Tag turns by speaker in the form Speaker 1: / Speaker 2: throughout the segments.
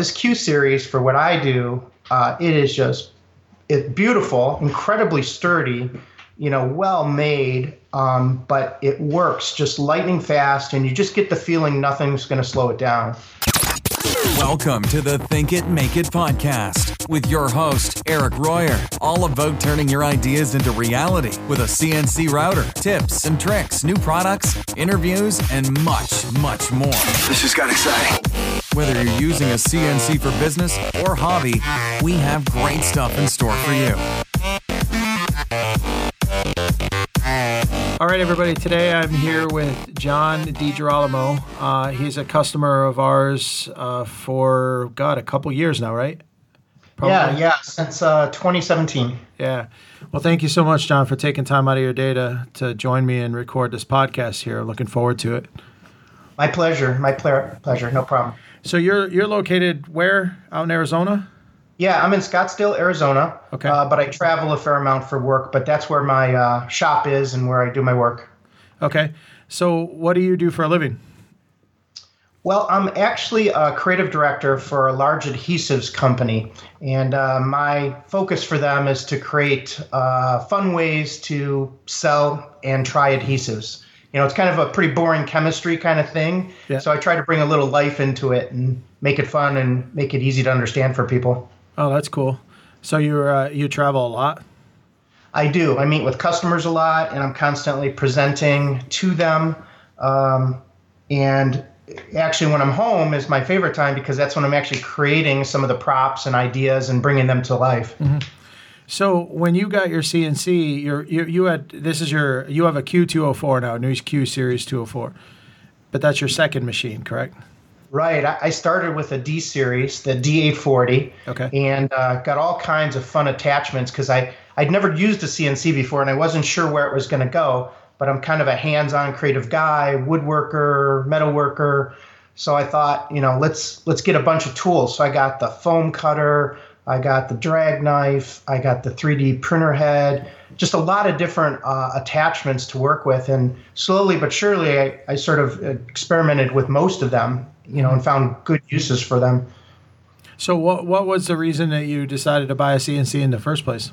Speaker 1: this Q series for what I do, uh, it is just it's beautiful, incredibly sturdy, you know, well made, um, but it works just lightning fast, and you just get the feeling nothing's going to slow it down.
Speaker 2: Welcome to the Think It, Make It podcast with your host, Eric Royer. All about turning your ideas into reality with a CNC router, tips and tricks, new products, interviews, and much, much more.
Speaker 3: This just got exciting.
Speaker 2: Whether you're using a CNC for business or hobby, we have great stuff in store for you.
Speaker 4: All right, everybody. Today I'm here with John DeGirolamo. Uh, he's a customer of ours uh, for, God, a couple years now, right?
Speaker 1: Yeah, yeah, since uh, 2017.
Speaker 4: Yeah. Well, thank you so much, John, for taking time out of your day to, to join me and record this podcast here. Looking forward to it.
Speaker 1: My pleasure. My ple- pleasure. No problem.
Speaker 4: So you're you're located where out in Arizona?
Speaker 1: Yeah, I'm in Scottsdale, Arizona.
Speaker 4: Okay.
Speaker 1: Uh, but I travel a fair amount for work. But that's where my uh, shop is and where I do my work.
Speaker 4: Okay. So what do you do for a living?
Speaker 1: Well, I'm actually a creative director for a large adhesives company, and uh, my focus for them is to create uh, fun ways to sell and try adhesives. You know, it's kind of a pretty boring chemistry kind of thing.
Speaker 4: Yeah.
Speaker 1: So I try to bring a little life into it and make it fun and make it easy to understand for people.
Speaker 4: Oh, that's cool. So you uh, you travel a lot.
Speaker 1: I do. I meet with customers a lot, and I'm constantly presenting to them. Um, and actually, when I'm home is my favorite time because that's when I'm actually creating some of the props and ideas and bringing them to life.
Speaker 4: So when you got your CNC, you're, you you had this is your you have a Q204 now, new Q Series 204, but that's your second machine, correct?
Speaker 1: Right. I started with a D series, the D840,
Speaker 4: Okay.
Speaker 1: and uh, got all kinds of fun attachments because I I'd never used a CNC before and I wasn't sure where it was going to go. But I'm kind of a hands-on creative guy, woodworker, metalworker. So I thought, you know, let's let's get a bunch of tools. So I got the foam cutter, I got the drag knife, I got the 3D printer head, just a lot of different uh, attachments to work with. And slowly but surely, I, I sort of experimented with most of them, you know, and found good uses for them.
Speaker 4: So what what was the reason that you decided to buy a CNC in the first place?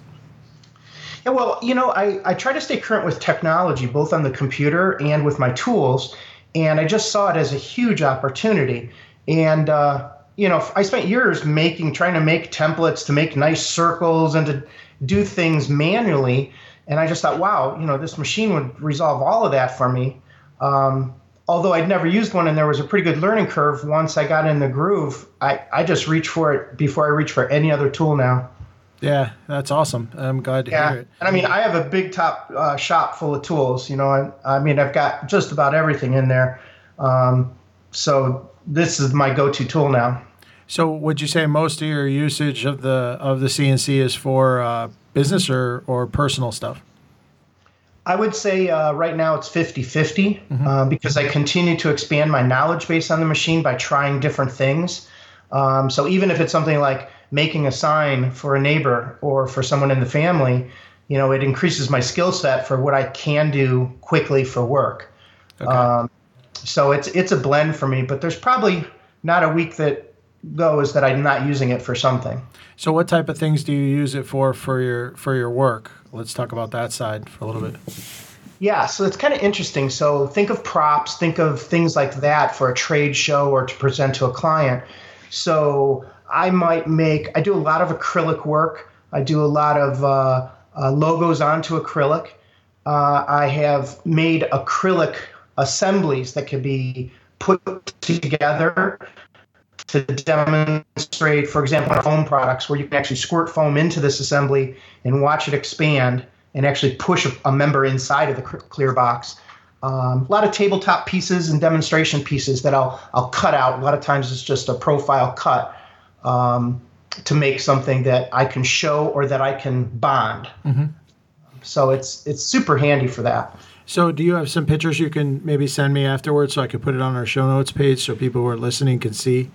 Speaker 1: Yeah, well, you know, I, I try to stay current with technology, both on the computer and with my tools. And I just saw it as a huge opportunity. And, uh, you know, I spent years making, trying to make templates to make nice circles and to do things manually. And I just thought, wow, you know, this machine would resolve all of that for me. Um, although I'd never used one and there was a pretty good learning curve once I got in the groove, I, I just reach for it before I reach for any other tool now.
Speaker 4: Yeah, that's awesome. I'm glad to
Speaker 1: Yeah,
Speaker 4: hear it.
Speaker 1: and I mean, I have a big top uh, shop full of tools. You know, I, I mean, I've got just about everything in there. Um, so this is my go-to tool now.
Speaker 4: So would you say most of your usage of the of the CNC is for uh, business or or personal stuff?
Speaker 1: I would say uh, right now it's 50 50 uh, because I continue to expand my knowledge base on the machine by trying different things. Um, so even if it's something like making a sign for a neighbor or for someone in the family, you know, it increases my skill set for what I can do quickly for work.
Speaker 4: Okay.
Speaker 1: Um, so it's it's a blend for me, but there's probably not a week that goes that I'm not using it for something.
Speaker 4: so what type of things do you use it for for your for your work? Let's talk about that side for a little bit.
Speaker 1: Yeah, so it's kind of interesting. So think of props, think of things like that for a trade show or to present to a client. So I might make, I do a lot of acrylic work. I do a lot of uh, uh, logos onto acrylic. Uh, I have made acrylic assemblies that can be put together to demonstrate, for example, on foam products where you can actually squirt foam into this assembly and watch it expand and actually push a, member inside of the clear box. Um, a lot of tabletop pieces and demonstration pieces that I'll I'll cut out. A lot of times it's just a profile cut um, to make something that I can show or that I can bond. So it's it's super handy for that.
Speaker 4: So do you have some pictures you can maybe send me afterwards so I could put it on our show notes page so people who are listening can see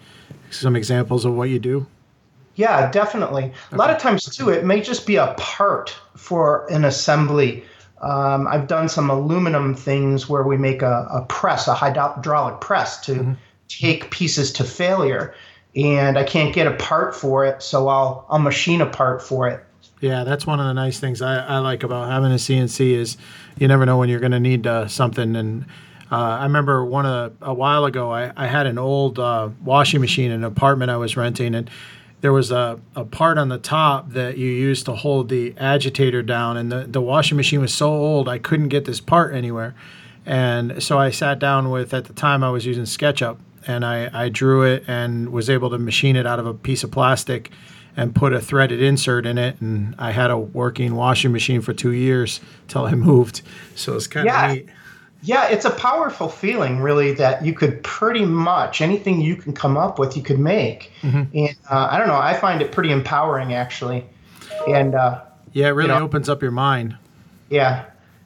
Speaker 4: some examples of what you do?
Speaker 1: Yeah, definitely. A lot of times too, it may just be a part for an assembly. Um, I've done some aluminum things where we make a, a press, a hydraulic press to take pieces to failure. and I can't get a part for it, so I'll I'll machine a part for it.
Speaker 4: Yeah, that's one of the nice things I, I like about having a CNC is you never know when you're going to need uh, something. And uh, I remember one of a while ago, I, I had an old uh, washing machine in an apartment I was renting, and there was a, a part on the top that you used to hold the agitator down, and the, the washing machine was so old I couldn't get this part anywhere. And so I sat down with, at the time I was using SketchUp, and I, I drew it and was able to machine it out of a piece of plastic and put a threaded insert in it. And I had a working washing machine for two years till I moved. So it's kind of
Speaker 1: Yeah.
Speaker 4: neat.
Speaker 1: Yeah, it's a powerful feeling, really, that you could pretty much anything you can come up with, you could make. And uh, I don't know, I find it pretty empowering, actually. And uh,
Speaker 4: Yeah, it really
Speaker 1: know-
Speaker 4: opens up your mind.
Speaker 1: yeah,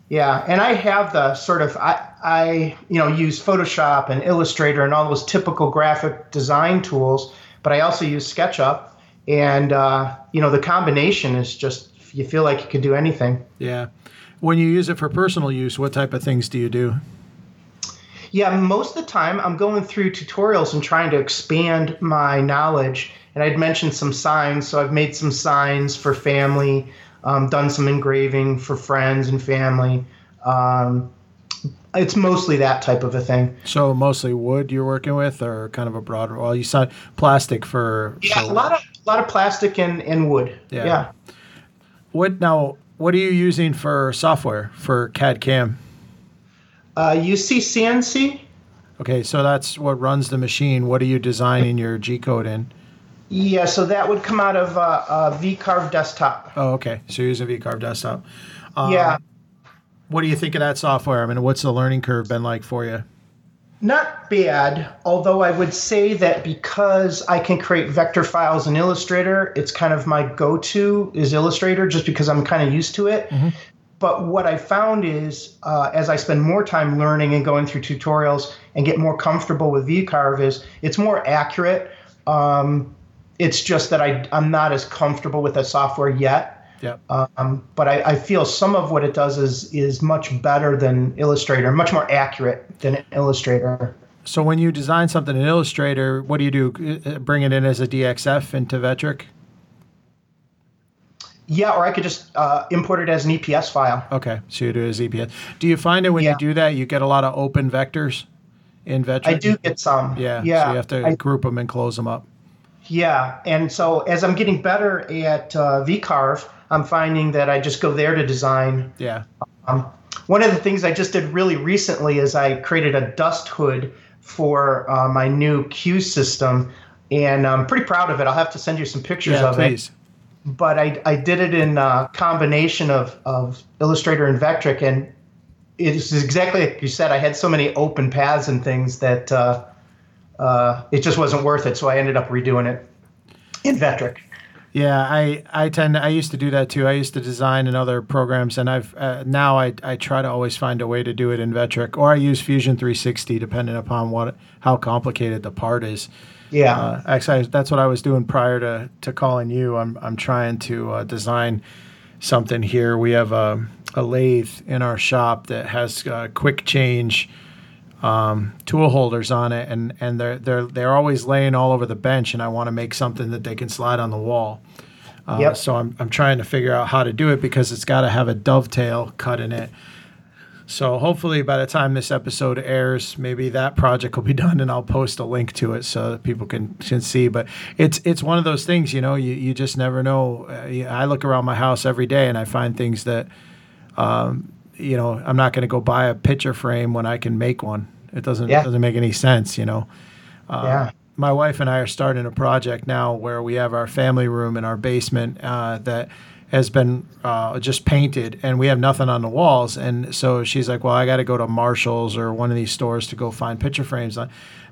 Speaker 1: yeah. And I have the sort of I, I you know use Photoshop and Illustrator and all those typical graphic design tools, but I also use SketchUp. And uh, you know the combination is just you feel like you could do anything.
Speaker 4: Yeah. When you use it for personal use, what type of things do you do?
Speaker 1: Yeah, most of the time I'm going through tutorials and trying to expand my knowledge. And I'd mentioned some signs, so I've made some signs for family, um, done some engraving for friends and family. Um, it's mostly that type of a thing.
Speaker 4: So mostly wood you're working with, or kind of a broader? Well, you said plastic for.
Speaker 1: Yeah,
Speaker 4: for
Speaker 1: a lot of a lot of plastic and, and wood.
Speaker 4: Yeah.
Speaker 1: yeah.
Speaker 4: What now? What are you using for software for CAD CAM?
Speaker 1: Uh, UCCNC?
Speaker 4: Okay, so that's what runs the machine. What are you designing your G code in?
Speaker 1: Yeah, so that would come out of uh, uh, VCarve desktop.
Speaker 4: Oh, okay. So you're using VCarve desktop. Um,
Speaker 1: yeah.
Speaker 4: What do you think of that software? I mean, what's the learning curve been like for you?
Speaker 1: Not bad, although I would say that because I can create vector files in Illustrator, it's kind of my go to is Illustrator just because I'm kind of used to it. But what I found is uh, as I spend more time learning and going through tutorials and get more comfortable with VCarve, is it's more accurate. Um, it's just that I, I'm not as comfortable with the software yet.
Speaker 4: Yep.
Speaker 1: Um, but I, I feel some of what it does is is much better than Illustrator, much more accurate than Illustrator.
Speaker 4: So when you design something in Illustrator, what do you do? Uh, Bring it in as a DXF into Vectric?
Speaker 1: Yeah, or I could just uh, import it as an EPS file.
Speaker 4: Okay, so you do it as EPS. Do you find that when
Speaker 1: Yeah.
Speaker 4: you do that, you get a lot of open vectors in Vectric?
Speaker 1: I do get some.
Speaker 4: Yeah.
Speaker 1: yeah.
Speaker 4: So you have to
Speaker 1: I-
Speaker 4: group them and close them up.
Speaker 1: yeah, and so as I'm getting better at uh, VCarve, I'm finding that I just go there to design.
Speaker 4: Yeah.
Speaker 1: One of the things I just did really recently is I created a dust hood for uh, my new Q system, and I'm pretty proud of it. I'll have to send you some pictures
Speaker 4: Yeah,
Speaker 1: of
Speaker 4: please.
Speaker 1: it. But I, I did it in a combination of, of Illustrator and Vectric, and it's exactly like you said. I had so many open paths and things that uh, uh, it just wasn't worth it. So I ended up redoing it in Vectric.
Speaker 4: Yeah, I I tend I used to do that too. I used to design in other programs, and I've uh, now I I try to always find a way to do it in Vectric, or I use Fusion 360 depending upon what how complicated the part is.
Speaker 1: Yeah.
Speaker 4: Uh, actually, that's what I was doing prior to, to calling you. I'm I'm trying to uh, design something here. We have a, a lathe in our shop that has uh, quick change um, tool holders on it, and, and they're they're they're always laying all over the bench, and I want to make something that they can slide on the wall. Uh,
Speaker 1: Yep.
Speaker 4: So I'm I'm trying to figure out how to do it because it's got to have a dovetail cut in it. So hopefully by the time this episode airs, maybe that project will be done, and I'll post a link to it so that people can can see. But it's it's one of those things, you know, you, you just never know. Uh, I look around my house every day and I find things that, um, you know, I'm not going to go buy a picture frame when I can make one. It doesn't
Speaker 1: Yeah.
Speaker 4: it doesn't make any sense, you know. Uh,
Speaker 1: yeah.
Speaker 4: my wife and I are starting a project now where we have our family room in our basement uh, that has been uh, just painted and we have nothing on the walls. And so she's like, "Well, I got to go to Marshalls or one of these stores to go find picture frames."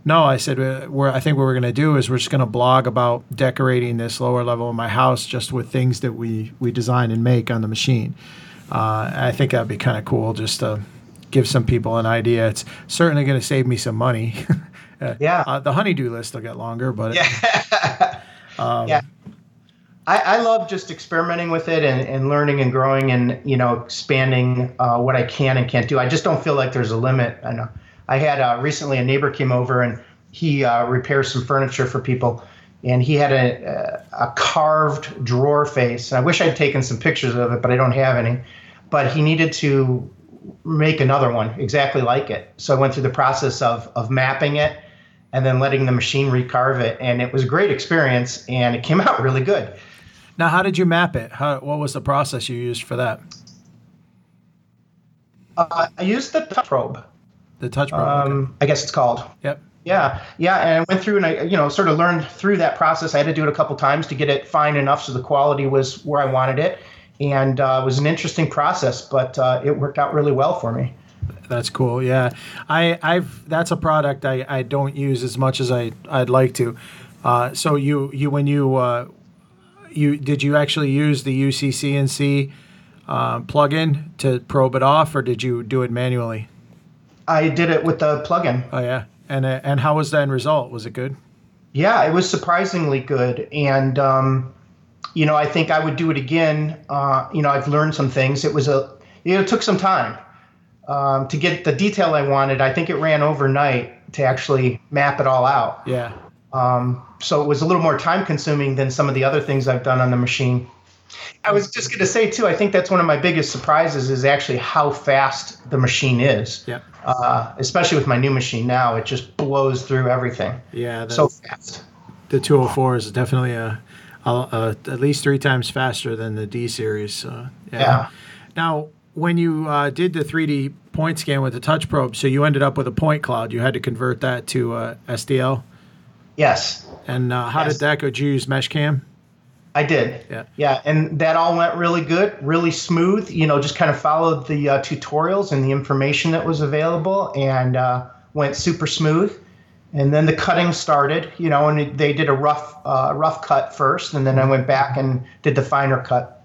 Speaker 4: No, I said, "Uh, "We're I think what we're going to do is we're just going to blog about decorating this lower level of my house just with things that we we design and make on the machine." Uh, I think that'd be kind of cool just to give some people an idea. It's certainly going to save me some money. Uh,
Speaker 1: Yeah.
Speaker 4: uh, the honeydew list will get longer, but
Speaker 1: yeah. I, I love just experimenting with it and, and learning and growing and you know expanding uh, what I can and can't do. I just don't feel like there's a limit. I know. I had uh, recently a neighbor came over and he uh, repairs some furniture for people, and he had a, a carved drawer face. And I wish I'd taken some pictures of it, but I don't have any. But he needed to make another one exactly like it. So I went through the process of of mapping it and then letting the machine recarve it, and it was a great experience, and it came out really good.
Speaker 4: Now, how did you map it? How, what was the process you used for that?
Speaker 1: Uh, I used the touch probe.
Speaker 4: The touch probe.
Speaker 1: Um,
Speaker 4: okay.
Speaker 1: I guess it's called.
Speaker 4: Yep.
Speaker 1: Yeah, yeah, and I went through and I, you know, sort of learned through that process. I had to do it a couple times to get it fine enough so the quality was where I wanted it, and uh, it was an interesting process, but uh, it worked out really well for me.
Speaker 4: That's cool. Yeah, I, I've that's a product I, I don't use as much as I I'd like to. Uh, so you you when you uh, you did you actually use the UCCNC uh, plugin to probe it off, or did you do it manually?
Speaker 1: I did it with the plugin.
Speaker 4: Oh yeah, and uh, and how was the end result? Was it good?
Speaker 1: Yeah, it was surprisingly good, and um, you know I think I would do it again. Uh, you know I've learned some things. It was a you know, it took some time um, to get the detail I wanted. I think it ran overnight to actually map it all out.
Speaker 4: Yeah.
Speaker 1: Um, so it was a little more time consuming than some of the other things I've done on the machine. I was just going to say too. I think that's one of my biggest surprises is actually how fast the machine is.
Speaker 4: Yeah.
Speaker 1: Uh, especially with my new machine now, it just blows through everything.
Speaker 4: Yeah.
Speaker 1: So fast.
Speaker 4: The 204 is definitely a, a, a, at least three times faster than the D series. So, yeah.
Speaker 1: Yeah.
Speaker 4: Now, when you uh, did the 3D point scan with the touch probe, so you ended up with a point cloud. You had to convert that to uh, STL.
Speaker 1: Yes,
Speaker 4: And uh, how
Speaker 1: Yes.
Speaker 4: did that go? Did you use Meshcam?
Speaker 1: I did.
Speaker 4: Yeah.
Speaker 1: Yeah, and that all went really good, really smooth. You know, just kind of followed the uh, tutorials and the information that was available, and uh, went super smooth. And then the cutting started. You know, and they did a rough, uh, rough cut first, and then I went back and did the finer cut.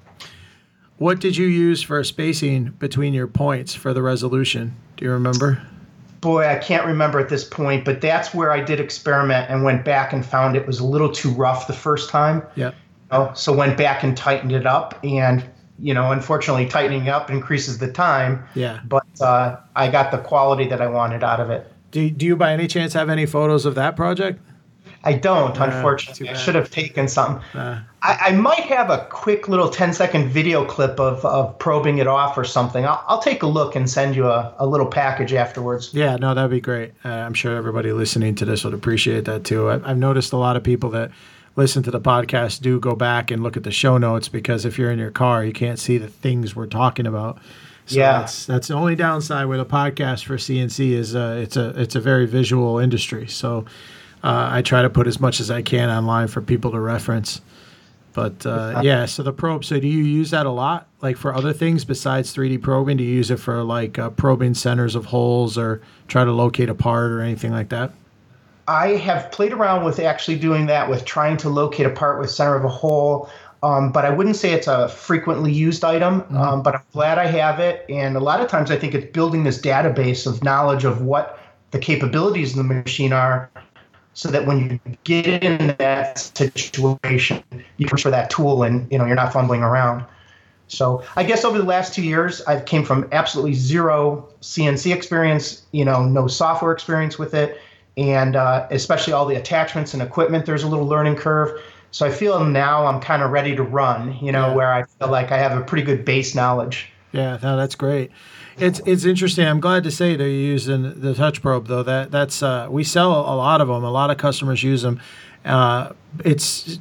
Speaker 4: What did you use for spacing between your points for the resolution? Do you remember?
Speaker 1: Boy, I can't remember at this point, but that's where I did experiment and went back and found it was a little too rough the first time.
Speaker 4: Yep.
Speaker 1: Know, so went back and tightened it up and you know unfortunately tightening up increases the time
Speaker 4: Yeah.
Speaker 1: but uh, i got the quality that i wanted out of it
Speaker 4: Do, do you by any chance have any photos of that project?
Speaker 1: i don't unfortunately i should have taken
Speaker 4: some.
Speaker 1: I, I might have a quick little 10 second video clip of, of probing it off or something I'll, I'll take a look and send you a, a little package afterwards
Speaker 4: yeah, no, that'd be great. Uh, I'm sure everybody listening to this would appreciate that too. I, I've noticed a lot of people that listen to the podcast do go back and look at the show notes because if you're in your car, you can't see the things we're talking about. So
Speaker 1: Yeah.
Speaker 4: that's that's the only downside with a podcast for CNC is uh, it's a it's a very visual industry. So uh, I try to put as much as I can online for people to reference. But uh, yeah, so the probe. So do you use that a lot, like for other things besides 3D probing? Do you use it for like uh, probing centers of holes or try to locate a part or anything like that?
Speaker 1: I have played around with actually doing that with trying to locate a part with center of a hole, um, but I wouldn't say it's a frequently used item. Um, but I'm glad I have it, and a lot of times I think it's building this database of knowledge of what the capabilities of the machine are, so that when you get in that situation, you reach for that tool, and you know you're not fumbling around. So I guess over the last two years, I've came from absolutely zero CNC experience, you know, no software experience with it, and uh, especially all the attachments and equipment. There's a little learning curve. So I feel now I'm kind of ready to run, you know,
Speaker 4: Yeah.
Speaker 1: where I feel like I have a pretty good base knowledge.
Speaker 4: Yeah, no, that's great. It's it's interesting. I'm glad to say they're using the touch probe though. That that's uh, we sell a lot of them. A lot of customers use them. Uh, it's,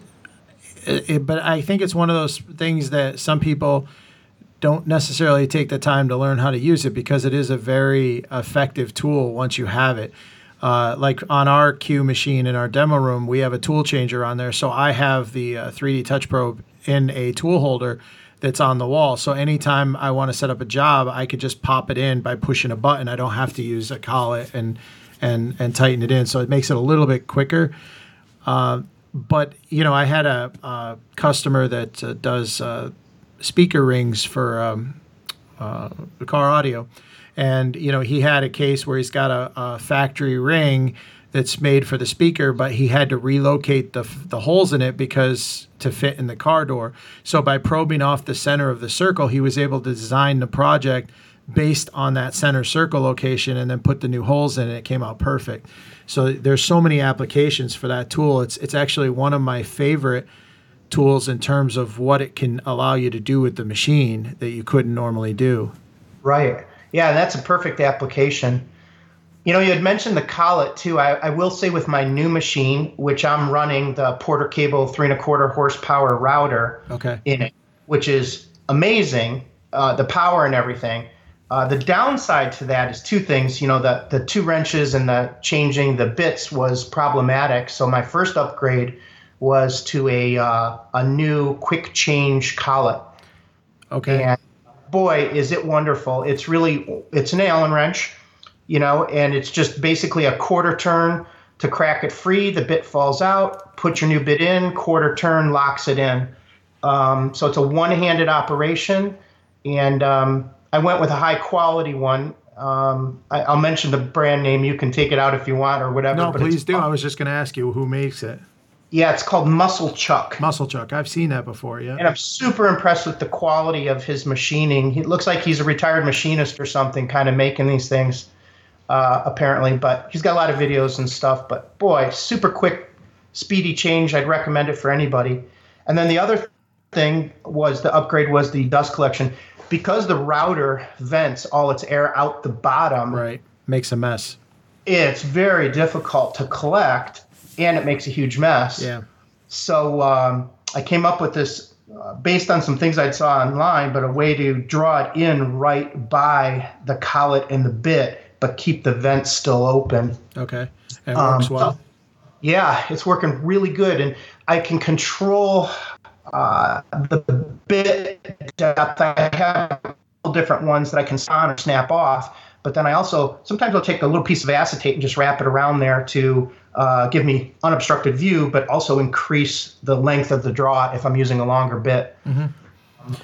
Speaker 4: it, but I think it's one of those things that some people don't necessarily take the time to learn how to use it because it is a very effective tool once you have it. Uh, like on our Q machine in our demo room, we have a tool changer on there. So I have the uh, 3D touch probe in a tool holder that's on the wall. So anytime I want to set up a job, I could just pop it in by pushing a button. I don't have to use a collet and and and tighten it in. So it makes it a little bit quicker. Uh, but you know, I had a, a customer that uh, does uh, speaker rings for um, uh, the car audio, and you know, he had a case where he's got a, a factory ring that's made for the speaker, but he had to relocate the the holes in it because to fit in the car door. So by probing off the center of the circle, he was able to design the project based on that center circle location and then put the new holes in and it came out perfect. So there's so many applications for that tool. It's it's actually one of my favorite tools in terms of what it can allow you to do with the machine that you couldn't normally do.
Speaker 1: Right. Yeah, that's a perfect application. You know, you had mentioned the collet too. I, I, will say with my new machine, which I'm running the Porter Cable three and a quarter horsepower router
Speaker 4: okay.
Speaker 1: in it, which is amazing, uh, the power and everything. Uh, the downside to that is two things. You know, the the two wrenches and the changing the bits was problematic. So my first upgrade was to a uh, a new quick change collet.
Speaker 4: Okay.
Speaker 1: And boy, is it wonderful! It's really it's an Allen wrench, you know, and it's just basically a quarter turn to crack it free. The bit falls out. Put your new bit in. Quarter turn locks it in. Um, so it's a one-handed operation, and um, I went with a high-quality one. Um, I, will mention the brand name. You can take it out if you want or whatever.
Speaker 4: No, please do. I was just going to ask you who makes it.
Speaker 1: Yeah, it's called Muscle Chuck.
Speaker 4: Muscle Chuck. I've seen that before. Yeah.
Speaker 1: And I'm super impressed with the quality of his machining. He looks like he's a retired machinist or something, kind of making these things, uh, apparently. But he's got a lot of videos and stuff. But boy, super quick, speedy change. I'd recommend it for anybody. And then the other thing was the upgrade was the dust collection because the router vents all its air out the bottom.
Speaker 4: Right. Makes a mess.
Speaker 1: It's very difficult to collect and it makes a huge mess.
Speaker 4: Yeah.
Speaker 1: So um, I came up with this uh, based on some things I saw online, but a way to draw it in right by the collet and the bit, but keep the vents still open.
Speaker 4: Okay. It works um, well. So,
Speaker 1: yeah, it's working really good, and I can control uh, the bit depth. I have different ones that I can on or snap off. But then I also sometimes I'll take a little piece of acetate and just wrap it around there to uh, give me unobstructed view, but also increase the length of the draw if I'm using a longer bit. Mm-hmm.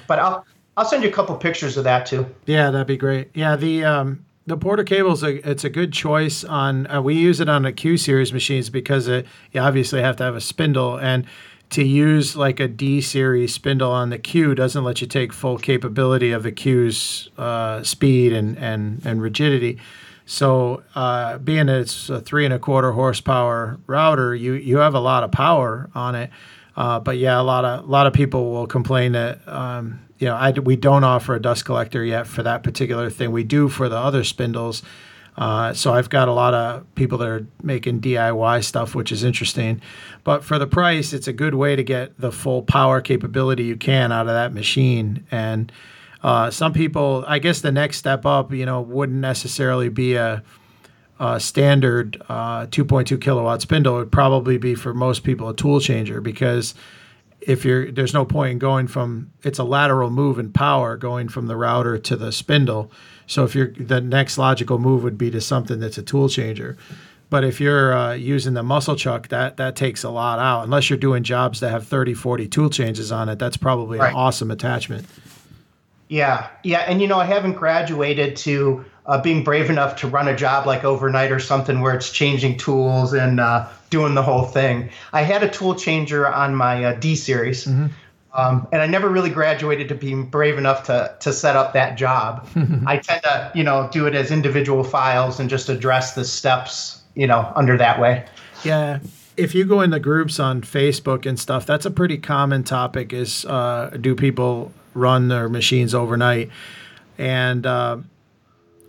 Speaker 1: But I'll I'll send you a couple pictures of that too.
Speaker 4: Yeah, that'd be great. Yeah, the um, the Porter cable's a it's a good choice on. Uh, we use it on the Q series machines because it, you obviously have to have a spindle and to use like a D series spindle on the Q doesn't let you take full capability of the Q's uh, speed and, and, and rigidity. So, uh, being it's a three and a quarter horsepower router, you you have a lot of power on it. Uh, but yeah, a lot of a lot of people will complain that um, you know I, we don't offer a dust collector yet for that particular thing. We do for the other spindles. Uh, so I've got a lot of people that are making DIY stuff, which is interesting. But for the price, it's a good way to get the full power capability you can out of that machine. And uh, some people, I guess the next step up, you know, wouldn't necessarily be a, standard uh, 2.2 kilowatt spindle. It would probably be for most people a tool changer because if you're there's no point in going from it's a lateral move in power going from the router to the spindle. So if you're the next logical move would be to something that's a tool changer. But if you're uh, using the muscle chuck, that that takes a lot out. Unless you're doing jobs that have 30, 40 tool changes on it, that's probably right. an awesome attachment.
Speaker 1: Yeah, yeah, and you know I haven't graduated to uh, being brave enough to run a job like overnight or something where it's changing tools and uh, doing the whole thing. I had a tool changer on my uh, D series, mm-hmm. Um, and I never really graduated to being brave enough to to set up that job. I tend to you know do it as individual files and just address the steps you know under that way.
Speaker 4: Yeah, if you go in the groups on Facebook and stuff, that's a pretty common topic. Is uh, do people run their machines overnight. And uh,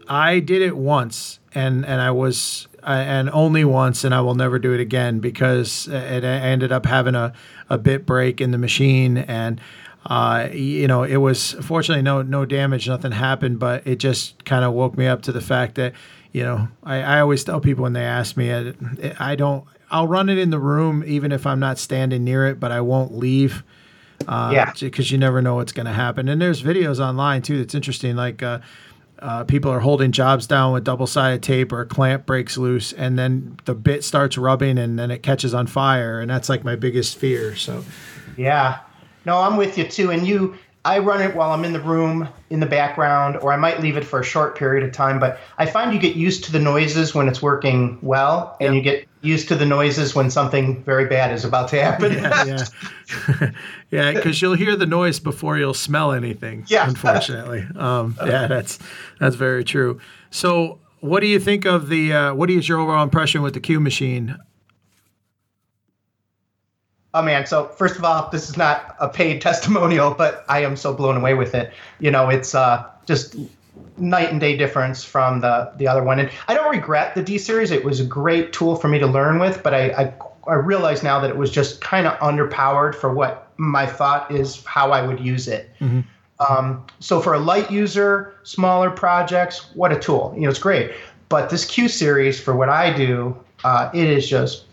Speaker 4: I did it once, and and I was and only once, and I will never do it again because it ended up having a a bit break in the machine and. Uh, you know, it was fortunately no no damage, nothing happened, but it just kind of woke me up to the fact that, you know, I, I always tell people when they ask me, I, I don't, I'll run it in the room even if I'm not standing near it, but I won't leave uh, yeah. Because you never know what's going to happen. And there's videos online too that's interesting. Like uh, uh, people are holding jobs down with double sided tape or a clamp breaks loose, and then the bit starts rubbing and then it catches on fire. And that's like my biggest fear. So,
Speaker 1: yeah. No, I'm with you too. And you, I run it while I'm in the room in the background, or I might leave it for a short period of time. But I find you get used to the noises when it's working well, and yep. you get used to the noises when something very bad is about to happen.
Speaker 4: yeah, yeah, yeah. Because you'll hear the noise before you'll smell anything.
Speaker 1: Yeah.
Speaker 4: unfortunately. Um, yeah, that's that's very true. So, what do you think of the? Uh, what is your overall impression with the Q machine?
Speaker 1: Oh man! So first of all, this is not a paid testimonial, but I am so blown away with it. You know, it's uh, just night and day difference from the the other one. And I don't regret the D series. It was a great tool for me to learn with, but I I, I realize now that it was just kind of underpowered for what my thought is how I would use it. Mm-hmm. Um, so for a light user, smaller projects, what a tool! You know, it's great. But this Q series for what I do, uh, it is just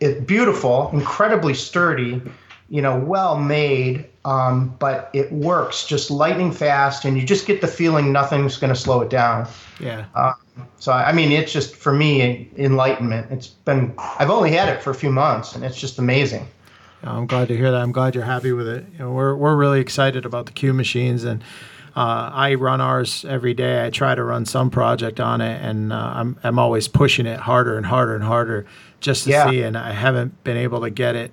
Speaker 1: it's beautiful, incredibly sturdy, you know, well made, um, but it works just lightning fast, and you just get the feeling nothing's going to slow it down.
Speaker 4: Yeah.
Speaker 1: Uh, so I mean, it's just for me enlightenment. It's been I've only had it for a few months, and it's just amazing.
Speaker 4: I'm glad to hear that. I'm glad you're happy with it. You know, we're we're really excited about the Q machines, and uh, I run ours every day. I try to run some project on it, and uh, I'm I'm always pushing it harder and harder and harder just to yeah. see. And I haven't been able to get it.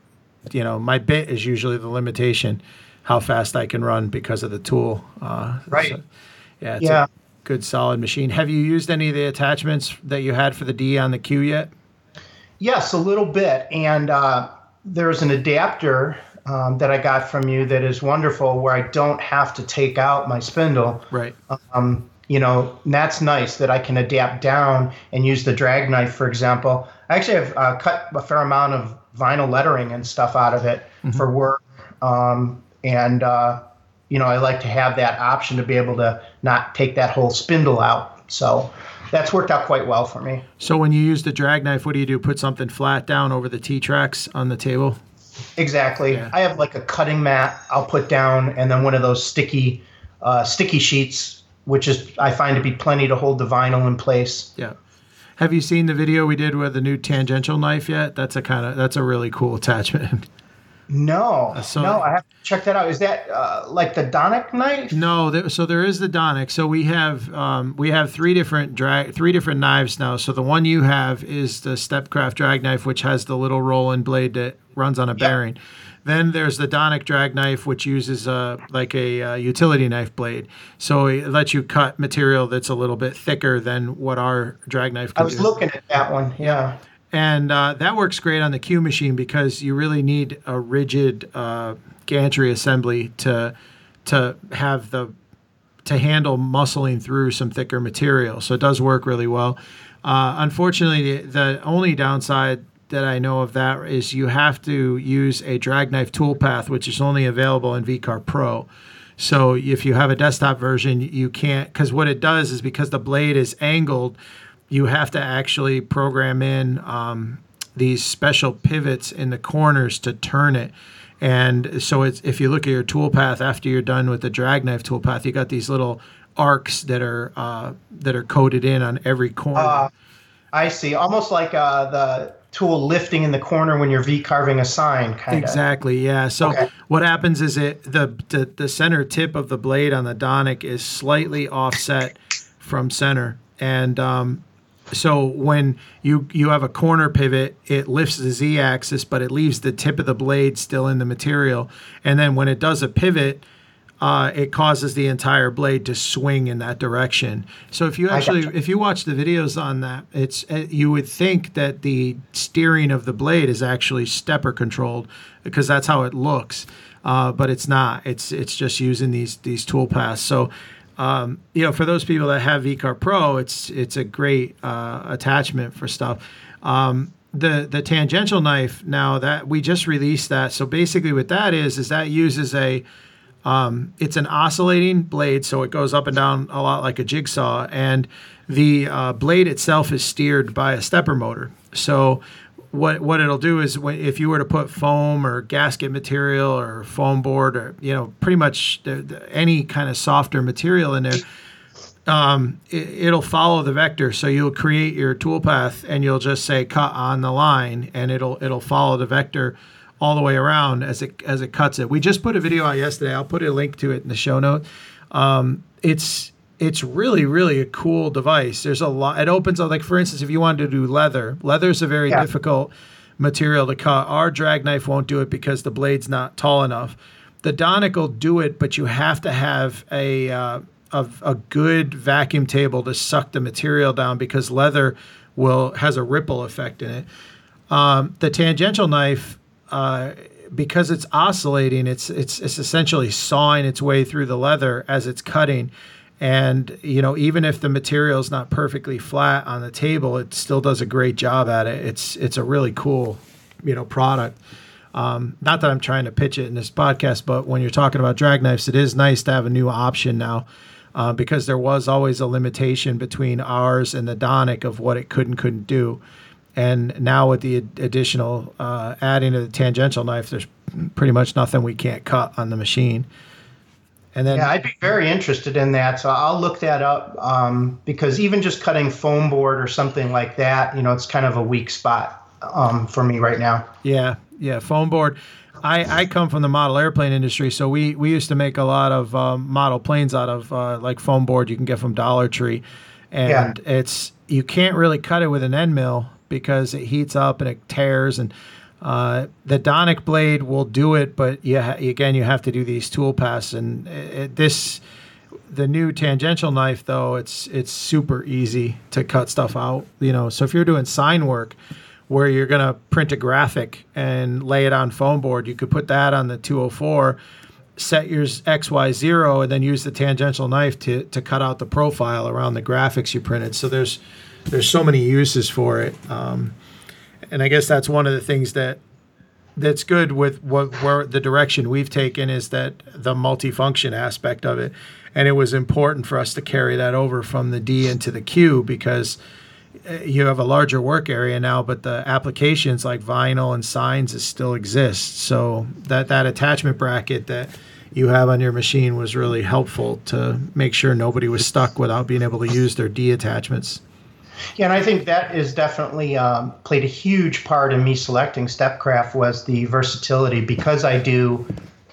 Speaker 4: You know, my bit is usually the limitation, how fast I can run because of the tool.
Speaker 1: Uh, right. So,
Speaker 4: yeah. It's yeah. a good solid machine. Have you used any of the attachments that you had for the D on the Q yet?
Speaker 1: Yes, a little bit. And uh, there's an adapter um, that I got from you that is wonderful, where I don't have to take out my spindle.
Speaker 4: Right.
Speaker 1: Um, you know, that's nice that I can adapt down and use the drag knife, for example. I actually have uh, cut a fair amount of vinyl lettering and stuff out of it mm-hmm. for work. Um, and, uh, you know, I like to have that option to be able to not take that whole spindle out. So that's worked out quite well for me.
Speaker 4: So when you use the drag knife, what do you do? Put something flat down over the T tracks on the table?
Speaker 1: Exactly. Yeah. I have like a cutting mat I'll put down, and then one of those sticky, uh, sticky sheets, which is I find to be plenty to hold the vinyl in place.
Speaker 4: Yeah. Have you seen the video we did with the new tangential knife yet? That's a kind of that's a really cool attachment.
Speaker 1: No, uh, so, no, I have to check that out. Is that uh, like the Donek knife?
Speaker 4: No, there, so there is the Donek. So we have um, we have three different drag three different knives now. So the one you have is the Stepcraft drag knife, which has the little rolling blade that runs on a yep. bearing. Then there's the Donek drag knife, which uses a like a, a, utility knife blade. So it lets you cut material that's a little bit thicker than what our drag knife. Can do.
Speaker 1: I was do. looking at that one. Yeah.
Speaker 4: And uh, that works great on the Q machine because you really need a rigid uh, gantry assembly to to have the to handle muscling through some thicker material. So it does work really well. Uh, unfortunately, the, the only downside that I know of that is you have to use a drag knife toolpath, which is only available in VCarve Pro. So if you have a desktop version, you can't because what it does is because the blade is angled, you have to actually program in um, these special pivots in the corners to turn it. And so it's if you look at your toolpath after you're done with the drag knife toolpath, you got these little arcs that are uh, that are coded in on every corner. Uh,
Speaker 1: I see, almost like uh, the tool lifting in the corner when you're V carving a sign, kind
Speaker 4: of. Exactly. Yeah. So okay. what happens is it the, the the center tip of the blade on the Donek is slightly offset from center, and um, so when you you have a corner pivot, it lifts the z-axis, but it leaves the tip of the blade still in the material. And then when it does a pivot, uh, it causes the entire blade to swing in that direction. So if you actually if you watch the videos on that, it's uh, you would think that the steering of the blade is actually stepper controlled because that's how it looks, uh, but it's not. It's it's just using these these tool paths. So. Um, you know, for those people that have VCarve Pro, it's it's a great uh, attachment for stuff. Um, the the tangential knife now that we just released that. So basically, what that is is that uses a um, it's an oscillating blade, so it goes up and down a lot like a jigsaw, and the uh, blade itself is steered by a stepper motor. So what what it'll do is when, if you were to put foam or gasket material or foam board or you know pretty much the, the, any kind of softer material in there, um, it, will follow the vector. So you'll create your toolpath and you'll just say cut on the line, and it'll it'll follow the vector all the way around as it as it cuts it. We just put a video out yesterday. I'll put a link to it in the show note. Um, it's it's really really a cool device. There's a lot. It opens up like for instance, if you wanted to do leather, leather is a very
Speaker 1: Yeah.
Speaker 4: difficult material to cut. Our drag knife won't do it because the blade's not tall enough. The Donek will do it, but you have to have a uh, a, a good vacuum table to suck the material down because leather will has a ripple effect in it. Um, the tangential knife, uh, because it's oscillating, it's it's it's essentially sawing its way through the leather as it's cutting. And you know, even if the material is not perfectly flat on the table, it still does a great job at it. It's it's a really cool, you know, product. Um, not that I'm trying to pitch it in this podcast, but when you're talking about drag knives, it is nice to have a new option now. Uh, because there was always a limitation between ours and the Donek of what it could and couldn't do. And now with the additional uh, adding of the tangential knife, there's pretty much nothing we can't cut on the machine. And then
Speaker 1: Yeah, I'd be very interested in that. So I'll look that up um, because even just cutting foam board or something like that, you know, it's kind of a weak spot um, for me right now.
Speaker 4: Yeah, yeah, foam board. I, I come from the model airplane industry, so we, we used to make a lot of um, model planes out of uh, like foam board you can get from Dollar Tree, and it's you can't really cut it with an end mill because it heats up and it tears. And uh, the Donek blade will do it, but yeah, again you have to do these tool paths. And it, this the new tangential knife though it's it's super easy to cut stuff out. You know, so if you're doing sign work where you're to print a graphic and lay it on foam board. You could put that on the 204, set your XY0, and then use the tangential knife to, to cut out the profile around the graphics you printed. So there's there's so many uses for it. Um, and I guess that's one of the things that that's good with what where the direction we've taken is that the multifunction aspect of it. And it was important for us to carry that over from the D into the Q because uh, you have a larger work area now, but the applications like vinyl and signs is still exist. So that that attachment bracket that you have on your machine was really helpful to make sure nobody was stuck without being able to use their D attachments.
Speaker 1: Yeah, and I think that is definitely um, played a huge part in me selecting Stepcraft was the versatility because I do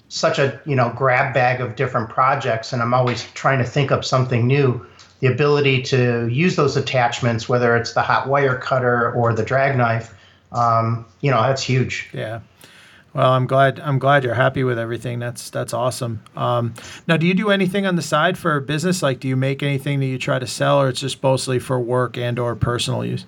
Speaker 1: such a you know grab bag of different projects, and I'm always trying to think up something new. The ability to use those attachments, whether it's the hot wire cutter or the drag knife, um, you know, that's huge.
Speaker 4: Yeah. Well, I'm glad. I'm glad you're happy with everything. That's that's awesome. Um, now, do you do anything on the side for business? Like, do you make anything that you try to sell, or it's just mostly for work and or personal use?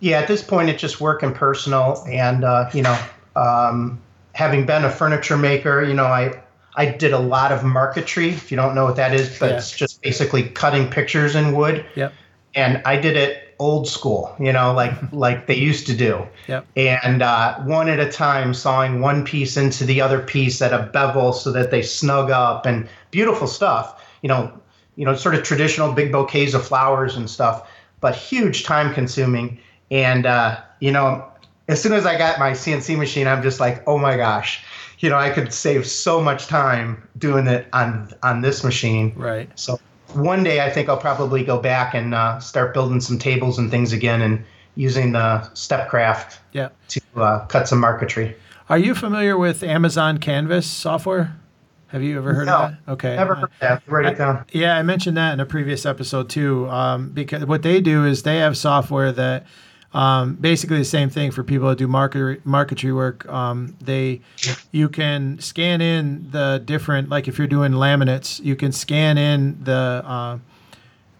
Speaker 1: Yeah, at this point, it's just work and personal, and uh, you know, um, having been a furniture maker, you know, I I did a lot of marquetry. If you don't know what that is, but
Speaker 4: Yeah.
Speaker 1: it's just basically cutting pictures in wood.
Speaker 4: Yep.
Speaker 1: And I did it old school, you know, like like they used to do.
Speaker 4: Yep.
Speaker 1: And uh, one at a time, sawing one piece into the other piece at a bevel so that they snug up and beautiful stuff. You know, you know, sort of traditional big bouquets of flowers and stuff, but huge time consuming. And uh, you know, as soon as I got my CNC machine, I'm just like, oh my gosh, you know, I could save so much time doing it on on this machine.
Speaker 4: Right.
Speaker 1: So one day I think I'll probably go back and uh, start building some tables and things again and using the Stepcraft
Speaker 4: Yeah.
Speaker 1: to uh, cut some marquetry.
Speaker 4: Are you familiar with Amazon Canvas software? Have you ever heard
Speaker 1: No,
Speaker 4: of that? Okay.
Speaker 1: Never heard that. Write it down.
Speaker 4: Yeah, I mentioned that in a previous episode too. Um, because what they do is they have software that um, basically the same thing for people that do market marquetry work. Um, they you can scan in the different like if you're doing laminates, you can scan in the uh,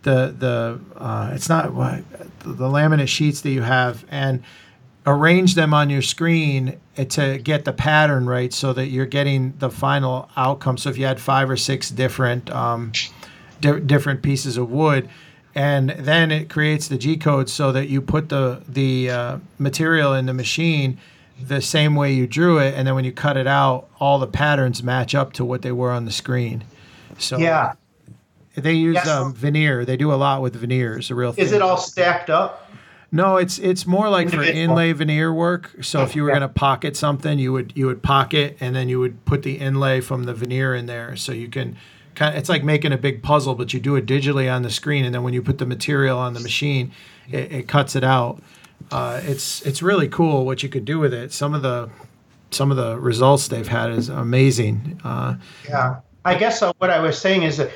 Speaker 4: the the uh, it's not what the laminate sheets that you have and arrange them on your screen to get the pattern right so that you're getting the final outcome. So if you had five or six different um, di- different pieces of wood, and then it creates the G code so that you put the the uh, material in the machine the same way you drew it, and then when you cut it out, all the patterns match up to what they were on the screen. So
Speaker 1: Yeah.
Speaker 4: they use
Speaker 1: Yeah, so-
Speaker 4: um, veneer. They do a lot with veneers. A real thing.
Speaker 1: Is it all stacked up?
Speaker 4: No, it's it's more like for inlay veneer work. So if you were
Speaker 1: Yeah.
Speaker 4: going to pocket something, you would you would pocket and then you would put the inlay from the veneer in there. So you can kind of, it's like making a big puzzle, but you do it digitally on the screen, and then when you put the material on the machine, it, it cuts it out. Uh, it's it's really cool what you could do with it. Some of the some of the results they've had is amazing. Uh,
Speaker 1: Yeah. I guess uh, what I was saying is that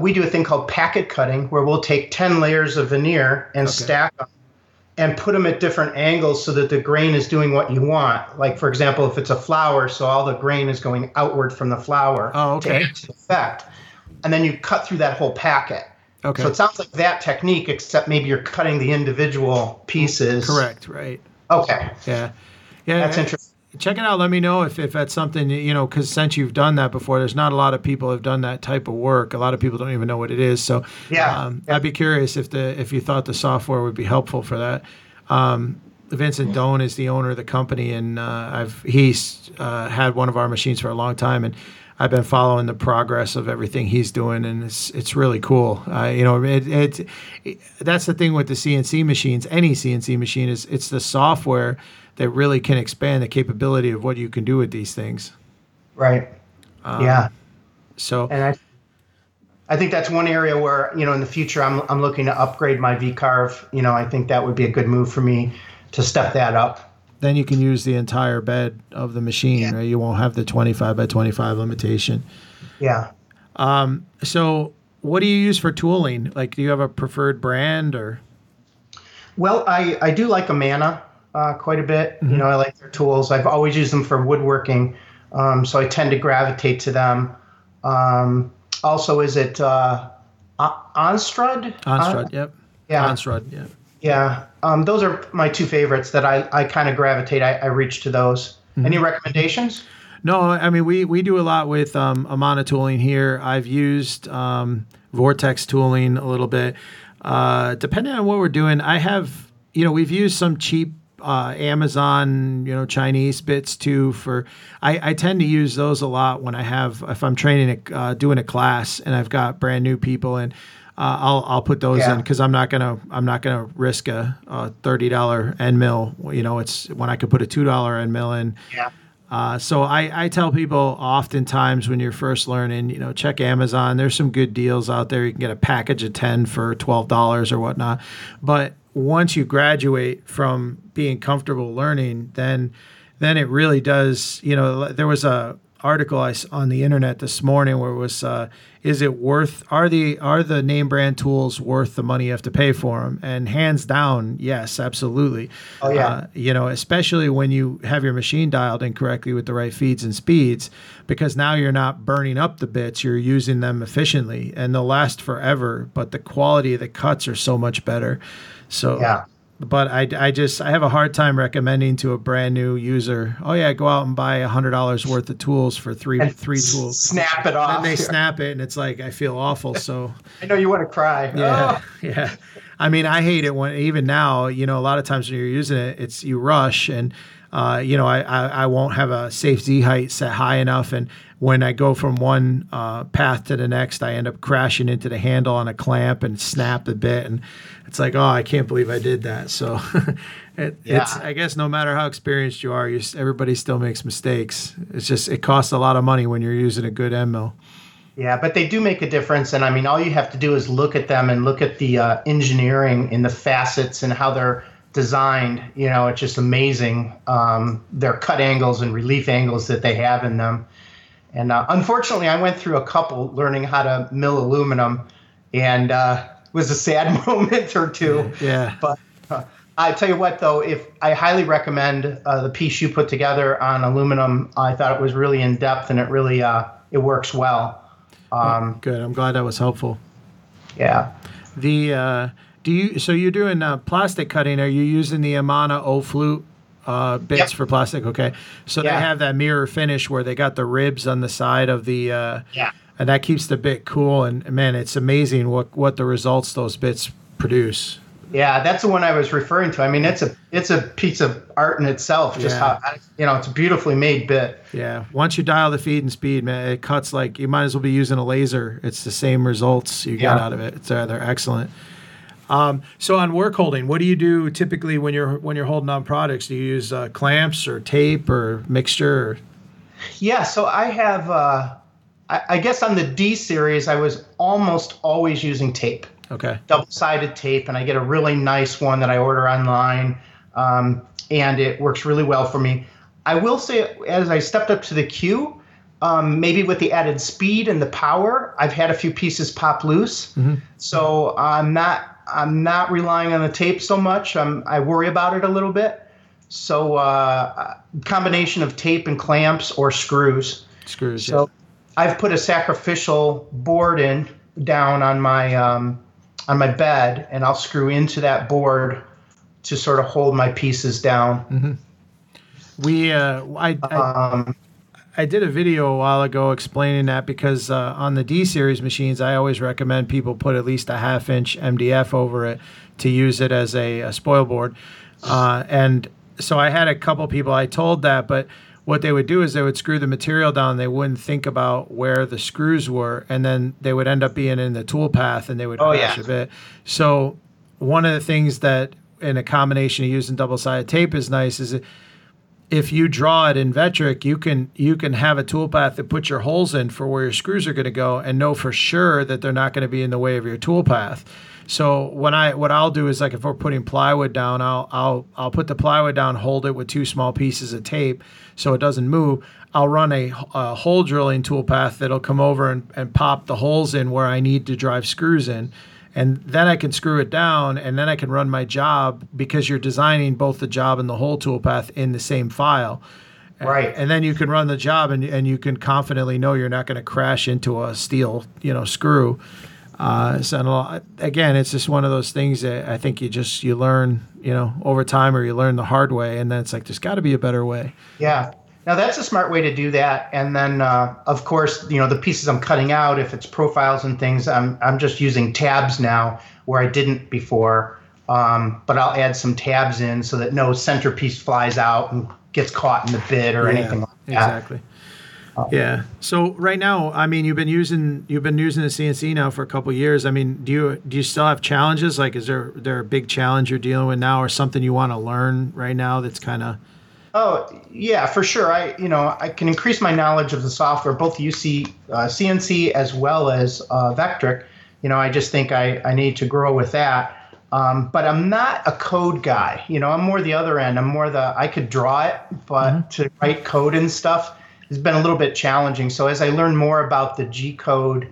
Speaker 1: we do a thing called packet cutting, where we'll take ten layers of veneer and
Speaker 4: Okay.
Speaker 1: stack them, and put them at different angles so that the grain is doing what you want. Like for example, if it's a flower, so all the grain is going outward from the flower.
Speaker 4: Oh, okay.
Speaker 1: To add to the effect, and then you cut through that whole packet.
Speaker 4: Okay.
Speaker 1: So it sounds like that technique, except maybe you're cutting the individual pieces.
Speaker 4: Correct. Right.
Speaker 1: Okay,
Speaker 4: Yeah. Yeah.
Speaker 1: that's
Speaker 4: uh,
Speaker 1: interesting.
Speaker 4: check it out. Let me know if, if that's something you know, because since you've done that before, there's not a lot of people have done that type of work. A lot of people don't even know what it is. So
Speaker 1: Yeah,
Speaker 4: um,
Speaker 1: yeah.
Speaker 4: I'd be curious if the if you thought the software would be helpful for that. Um, Vincent Doan is the owner of the company, and uh, I've he's uh, had one of our machines for a long time, and I've been following the progress of everything he's doing, and it's it's really cool. Uh, you know, it, it, it that's the thing with the CNC machines. Any CNC machine is it's the software that really can expand the capability of what you can do with these things.
Speaker 1: Right. yeah.
Speaker 4: So
Speaker 1: and I, I think that's one area where you know in the future I'm I'm looking to upgrade my VCarve. You know, I think that would be a good move for me to step that up.
Speaker 4: Then you can use the entire bed of the machine.
Speaker 1: Yeah.
Speaker 4: Right? You won't have the 25 by 25 limitation.
Speaker 1: Yeah.
Speaker 4: So, what do you use for tooling? Like, do you have a preferred brand or?
Speaker 1: Well, I I do like Amana uh, quite a bit. You know, I like their tools. I've always used them for woodworking, um, so I tend to gravitate to them. Um, also, is it uh, O-
Speaker 4: Onsrud?
Speaker 1: Uh,
Speaker 4: yep.
Speaker 1: yeah.
Speaker 4: Onsrud, yeah.
Speaker 1: Yeah, um, those are my two favorites that I, I kind of gravitate. I, I reach to those. Any recommendations?
Speaker 4: No, I mean we we do a lot with um, Amana tooling here. I've used um, Vortex tooling a little bit. Uh, depending on what we're doing, I have you know we've used some cheap uh, Amazon you know Chinese bits too. For I, I tend to use those a lot when I have if I'm training a, uh, doing a class and I've got brand new people and. Uh, I'll I'll put those
Speaker 1: Yeah.
Speaker 4: in because I'm not gonna I'm not gonna risk a, a thirty dollar end mill. You know, it's when I could put a two dollar end mill in.
Speaker 1: Yeah.
Speaker 4: Uh, so I, I tell people oftentimes when you're first learning, you know, check Amazon. There's some good deals out there. You can get a package of 10 for $12 or whatnot. But once you graduate from being comfortable learning, then then it really does, you know, there was a article I on the internet this morning where it was, uh, is it worth, are the, are the name brand tools worth the money you have to pay for them? And hands down, yes, absolutely.
Speaker 1: Oh, yeah.
Speaker 4: Uh, you know, especially when you have your machine dialed in correctly with the right feeds and speeds, because now you're not burning up the bits, you're using them efficiently and they'll last forever, but the quality of the cuts are so much better. So,
Speaker 1: Yeah.
Speaker 4: But I, I just, I have a hard time recommending to a brand new user, oh yeah, go out and buy a hundred dollars worth of tools for three,
Speaker 1: And
Speaker 4: three tools.
Speaker 1: Snap it off.
Speaker 4: And they snap it and it's like, I feel awful. So,
Speaker 1: I know you want to cry.
Speaker 4: yeah,
Speaker 1: Oh.
Speaker 4: yeah. I mean, I hate it when even now, you know, a lot of times when you're using it, it's you rush and uh, you know, I, I I won't have a safe Z height set high enough, and when I go from one uh, path to the next, I end up crashing into the handle on a clamp and snap the bit, and it's like, oh, I can't believe I did that. So, it, it's
Speaker 1: Yeah.
Speaker 4: I guess no matter how experienced you are, you everybody still makes mistakes. It's just it costs a lot of money when you're using a good end mill.
Speaker 1: Yeah, but they do make a difference. And I mean, all you have to do is look at them and look at the uh, engineering in the facets and how they're designed. You know, it's just amazing. Um, their cut angles and relief angles that they have in them. And uh, unfortunately, I went through a couple learning how to mill aluminum, and uh, was a sad moment or two.
Speaker 4: Yeah.
Speaker 1: But uh, I tell you what, though, if I highly recommend uh, the piece you put together on aluminum, I thought it was really in depth and it really uh, it works well. Um,
Speaker 4: Good. I'm glad that was helpful.
Speaker 1: yeah.
Speaker 4: The uh, do you so you're doing uh, plastic cutting? Are you using the Amana O flute uh, bits
Speaker 1: Yep.
Speaker 4: for plastic? Okay, so they have that mirror finish where they got the ribs on the side of the uh,
Speaker 1: Yeah.
Speaker 4: And that keeps the bit cool. And man, it's amazing what what the results those bits produce.
Speaker 1: Yeah, that's the one I was referring to. I mean, it's a it's a piece of art in itself. Just
Speaker 4: Yeah.
Speaker 1: how you know, it's a beautifully made bit.
Speaker 4: Yeah, once you dial the feed and speed, man, it cuts like you might as well be using a laser. It's the same results you get out of it. It's uh, they're excellent. Um, so on work holding, what do you do typically when you're when you're holding on products? Do you use uh, clamps or tape or mixture? Or,
Speaker 1: Yeah, so I have. Uh, I, I guess on the D series, I was almost always using tape.
Speaker 4: okay,
Speaker 1: double-sided tape, and I get a really nice one that I order online, um, and it works really well for me. I will say, as I stepped up to the Q, um, maybe with the added speed and the power, I've had a few pieces pop loose. Mm-hmm. So I'm not I'm not relying on the tape so much. I'm, I worry about it a little bit. So uh, combination of tape and clamps or screws.
Speaker 4: Screws.
Speaker 1: So yeah. I've put a sacrificial board in down on my um, on my bed, and I'll screw into that board to sort of hold my pieces down.
Speaker 4: Mm-hmm. We uh, I, I, um, I did a video a while ago explaining that because uh, on the D series machines, I always recommend people put at least a half inch MDF over it to use it as a, a spoil board. Uh, and so I had a couple people I told that, but what they would do is they would screw the material down. They wouldn't think about where the screws were, and then they would end up being in the tool path, and they would oh, crash yeah. a bit. So one of the things that in a combination of using double sided tape is nice is if you draw it in Vectric, you can you can have a toolpath that puts your holes in for where your screws are going to go, and know for sure that they're not going to be in the way of your toolpath. So when I what I'll do is like if we're putting plywood down, I'll I'll I'll put the plywood down, hold it with two small pieces of tape so it doesn't move. I'll run a, a hole drilling tool path that'll come over and, and pop the holes in where I need to drive screws in and then I can screw it down and then I can run my job because you're designing both the job and the hole tool path in the same file.
Speaker 1: Right.
Speaker 4: And, and then you can run the job and, and you can confidently know you're not going to crash into a steel, you know, screw. Uh, so again, it's just one of those things that I think you just you learn, you know, over time, or you learn the hard way, and then it's like there's got to be a better way.
Speaker 1: Yeah, now that's a smart way to do that. And then, uh, of course, you know the pieces I'm cutting out, if it's profiles and things, I'm I'm just using tabs now where I didn't before. Um, but I'll add some tabs in so that no centerpiece flies out and gets caught in the bit or
Speaker 4: yeah,
Speaker 1: anything like that.
Speaker 4: Exactly. Um, yeah. So right now, I mean, you've been using you've been using the CNC now for a couple years. I mean, do you do you still have challenges? Like, is there there a big challenge you're dealing with now, or something you want to learn right now that's kind of
Speaker 1: Oh yeah, for sure. I you know I can increase my knowledge of the software, both UC uh, CNC as well as uh, Vectric. You know, I just think I, I need to grow with that. Um, but I'm not a code guy. You know, I'm more the other end. I'm more the I could draw it, but mm-hmm. to write code and stuff has been a little bit challenging. So as I learn more about the G code,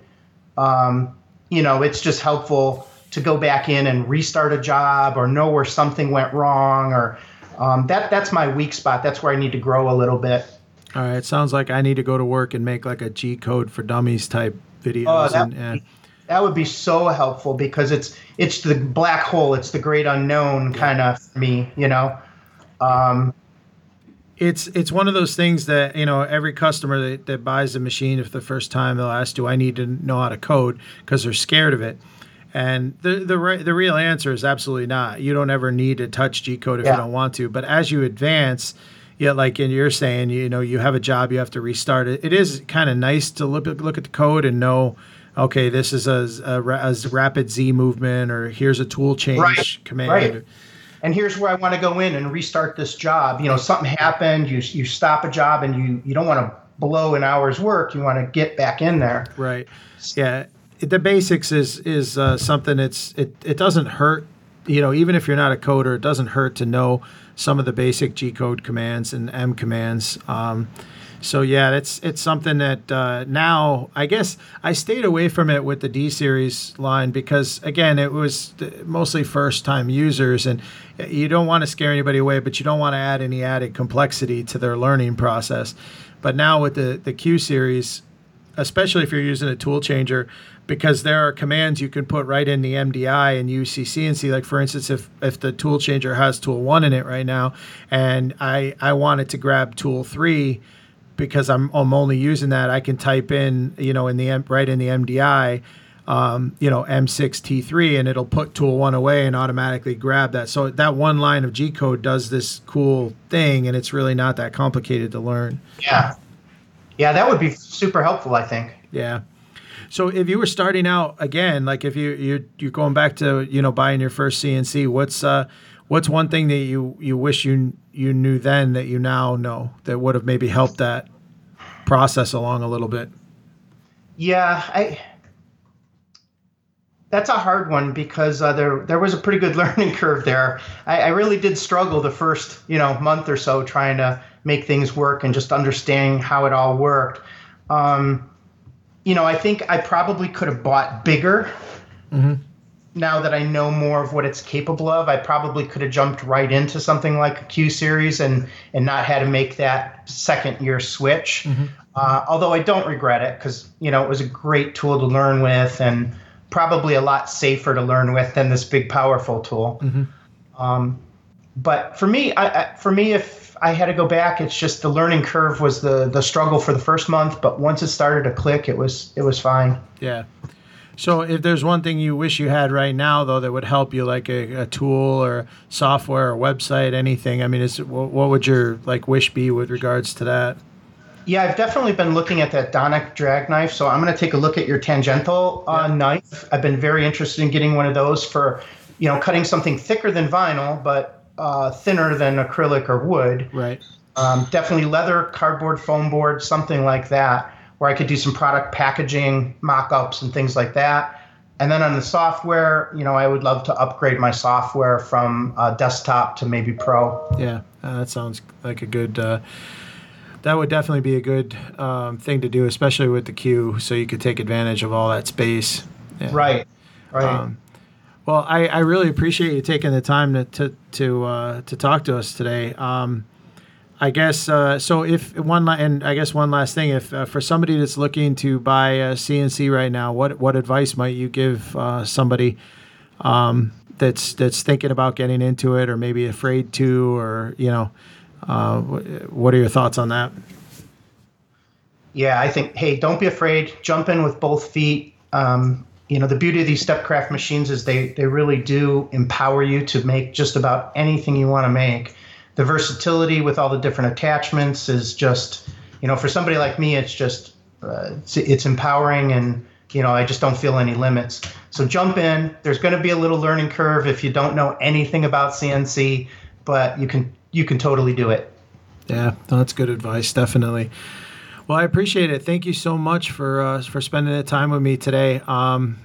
Speaker 1: um, you know, it's just helpful to go back in and restart a job or know where something went wrong or um, that that's my weak spot. That's where I need to grow a little bit.
Speaker 4: All right, it sounds like I need to go to work and make like a G code for dummies type videos. Oh,
Speaker 1: that,
Speaker 4: and, and
Speaker 1: that would be so helpful because it's it's the black hole, it's the great unknown kind of me, you know. Um,
Speaker 4: it's it's one of those things that you know every customer that, that buys a machine if the first time they'll ask do i need to know how to code because they're scared of it and the the the real answer is absolutely not. You don't ever need to touch G code if yeah. you don't want to. But as you advance, yeah, like you're saying, you know, you have a job, you have to restart it. It is kind of nice to look at, look at the code and know, okay, this is a, a, a rapid Z movement, or here's a tool change right. command. Right.
Speaker 1: And here's where I want to go in and restart this job. You know, something happened. You you stop a job and you you don't want to blow an hour's work. You want to get back in there.
Speaker 4: Right. Yeah the basics is is uh, something it's it it doesn't hurt you know even if you're not a coder it doesn't hurt to know some of the basic G code commands and M commands. Um, so yeah, it's it's something that uh, now I guess I stayed away from it with the D series line because again it was mostly first time users and you don't want to scare anybody away, but you don't want to add any added complexity to their learning process. But now with the the Q series, especially if you're using a tool changer, because there are commands you can put right in the MDI and UCCNC like for instance if if the tool changer has tool 1 in it right now and I I wanted to grab tool 3 because I'm I'm only using that I can type in you know in the right in the MDI um, you know M6T3 and it'll put tool 1 away and automatically grab that. So that one line of G code does this cool thing and it's really not that complicated to learn.
Speaker 1: Yeah. Yeah that would be super helpful I think.
Speaker 4: Yeah. So if you were starting out again, like if you you you're going back to you know buying your first CNC, what's uh what's one thing that you you wish you you knew then that you now know that would have maybe helped that process along a little bit?
Speaker 1: Yeah, I that's a hard one because uh, there there was a pretty good learning curve there. I, I, really did struggle the first you know month or so trying to make things work and just understanding how it all worked. Um, you know, I think I probably could have bought bigger.
Speaker 4: Mm-hmm.
Speaker 1: Now that I know more of what it's capable of, I probably could have jumped right into something like a Q series and and not had to make that second year switch.
Speaker 4: Mm-hmm.
Speaker 1: Uh, although I don't regret it because you know it was a great tool to learn with and probably a lot safer to learn with than this big powerful tool.
Speaker 4: Mm-hmm.
Speaker 1: Um, but for me, I, I, for me, if I had to go back, it's just the learning curve was the the struggle for the first month. But once it started to click, it was it was fine.
Speaker 4: Yeah. So if there's one thing you wish you had right now, though, that would help you, like a, a tool or software or website, anything. I mean, is what would your like wish be with regards to that?
Speaker 1: Yeah, I've definitely been looking at that Donek drag knife. So I'm going to take a look at your tangential uh, yeah. knife. I've been very interested in getting one of those for, you know, cutting something thicker than vinyl, but uh, thinner than acrylic or wood.
Speaker 4: Right.
Speaker 1: Um, definitely leather, cardboard, foam board, something like that where I could do some product packaging, mock-ups, and things like that. And then on the software, you know, I would love to upgrade my software from uh, desktop to maybe pro.
Speaker 4: Yeah, uh, that sounds like a good. Uh, that would definitely be a good um, thing to do, especially with the Q, so you could take advantage of all that space.
Speaker 1: Yeah. Right. Right. Um,
Speaker 4: well, I, I really appreciate you taking the time to to to, uh, to talk to us today. Um, I guess uh, so. If one and I guess one last thing, if uh, for somebody that's looking to buy a CNC right now, what what advice might you give uh, somebody um, that's that's thinking about getting into it, or maybe afraid to, or you know, uh, what are your thoughts on that?
Speaker 1: Yeah, I think hey, don't be afraid. Jump in with both feet. Um, you know, the beauty of these Stepcraft machines is they they really do empower you to make just about anything you want to make the versatility with all the different attachments is just you know for somebody like me it's just uh, it's, it's empowering and you know i just don't feel any limits. So jump in. There's going to be a little learning curve if you don't know anything about cnc but you can you can totally do it.
Speaker 4: Yeah that's good advice definitely. Well i appreciate it. Thank you so much for uh, for spending the time with me today. Um,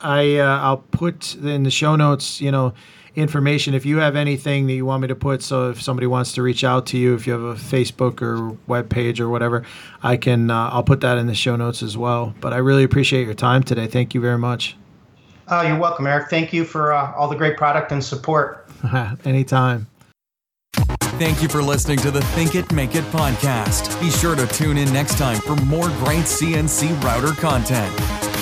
Speaker 4: i uh, i'll put in the show notes you know information. If you have anything that you want me to put, so if somebody wants to reach out to you, if you have a Facebook or web page or whatever, I can. Uh, I'll put that in the show notes as well. But I really appreciate your time today. Thank you very much.
Speaker 1: Oh, you're welcome, Eric. Thank you for uh, all the great product and support.
Speaker 4: Anytime.
Speaker 2: Thank you for listening to the Think It Make It podcast. Be sure to tune in next time for more great CNC router content.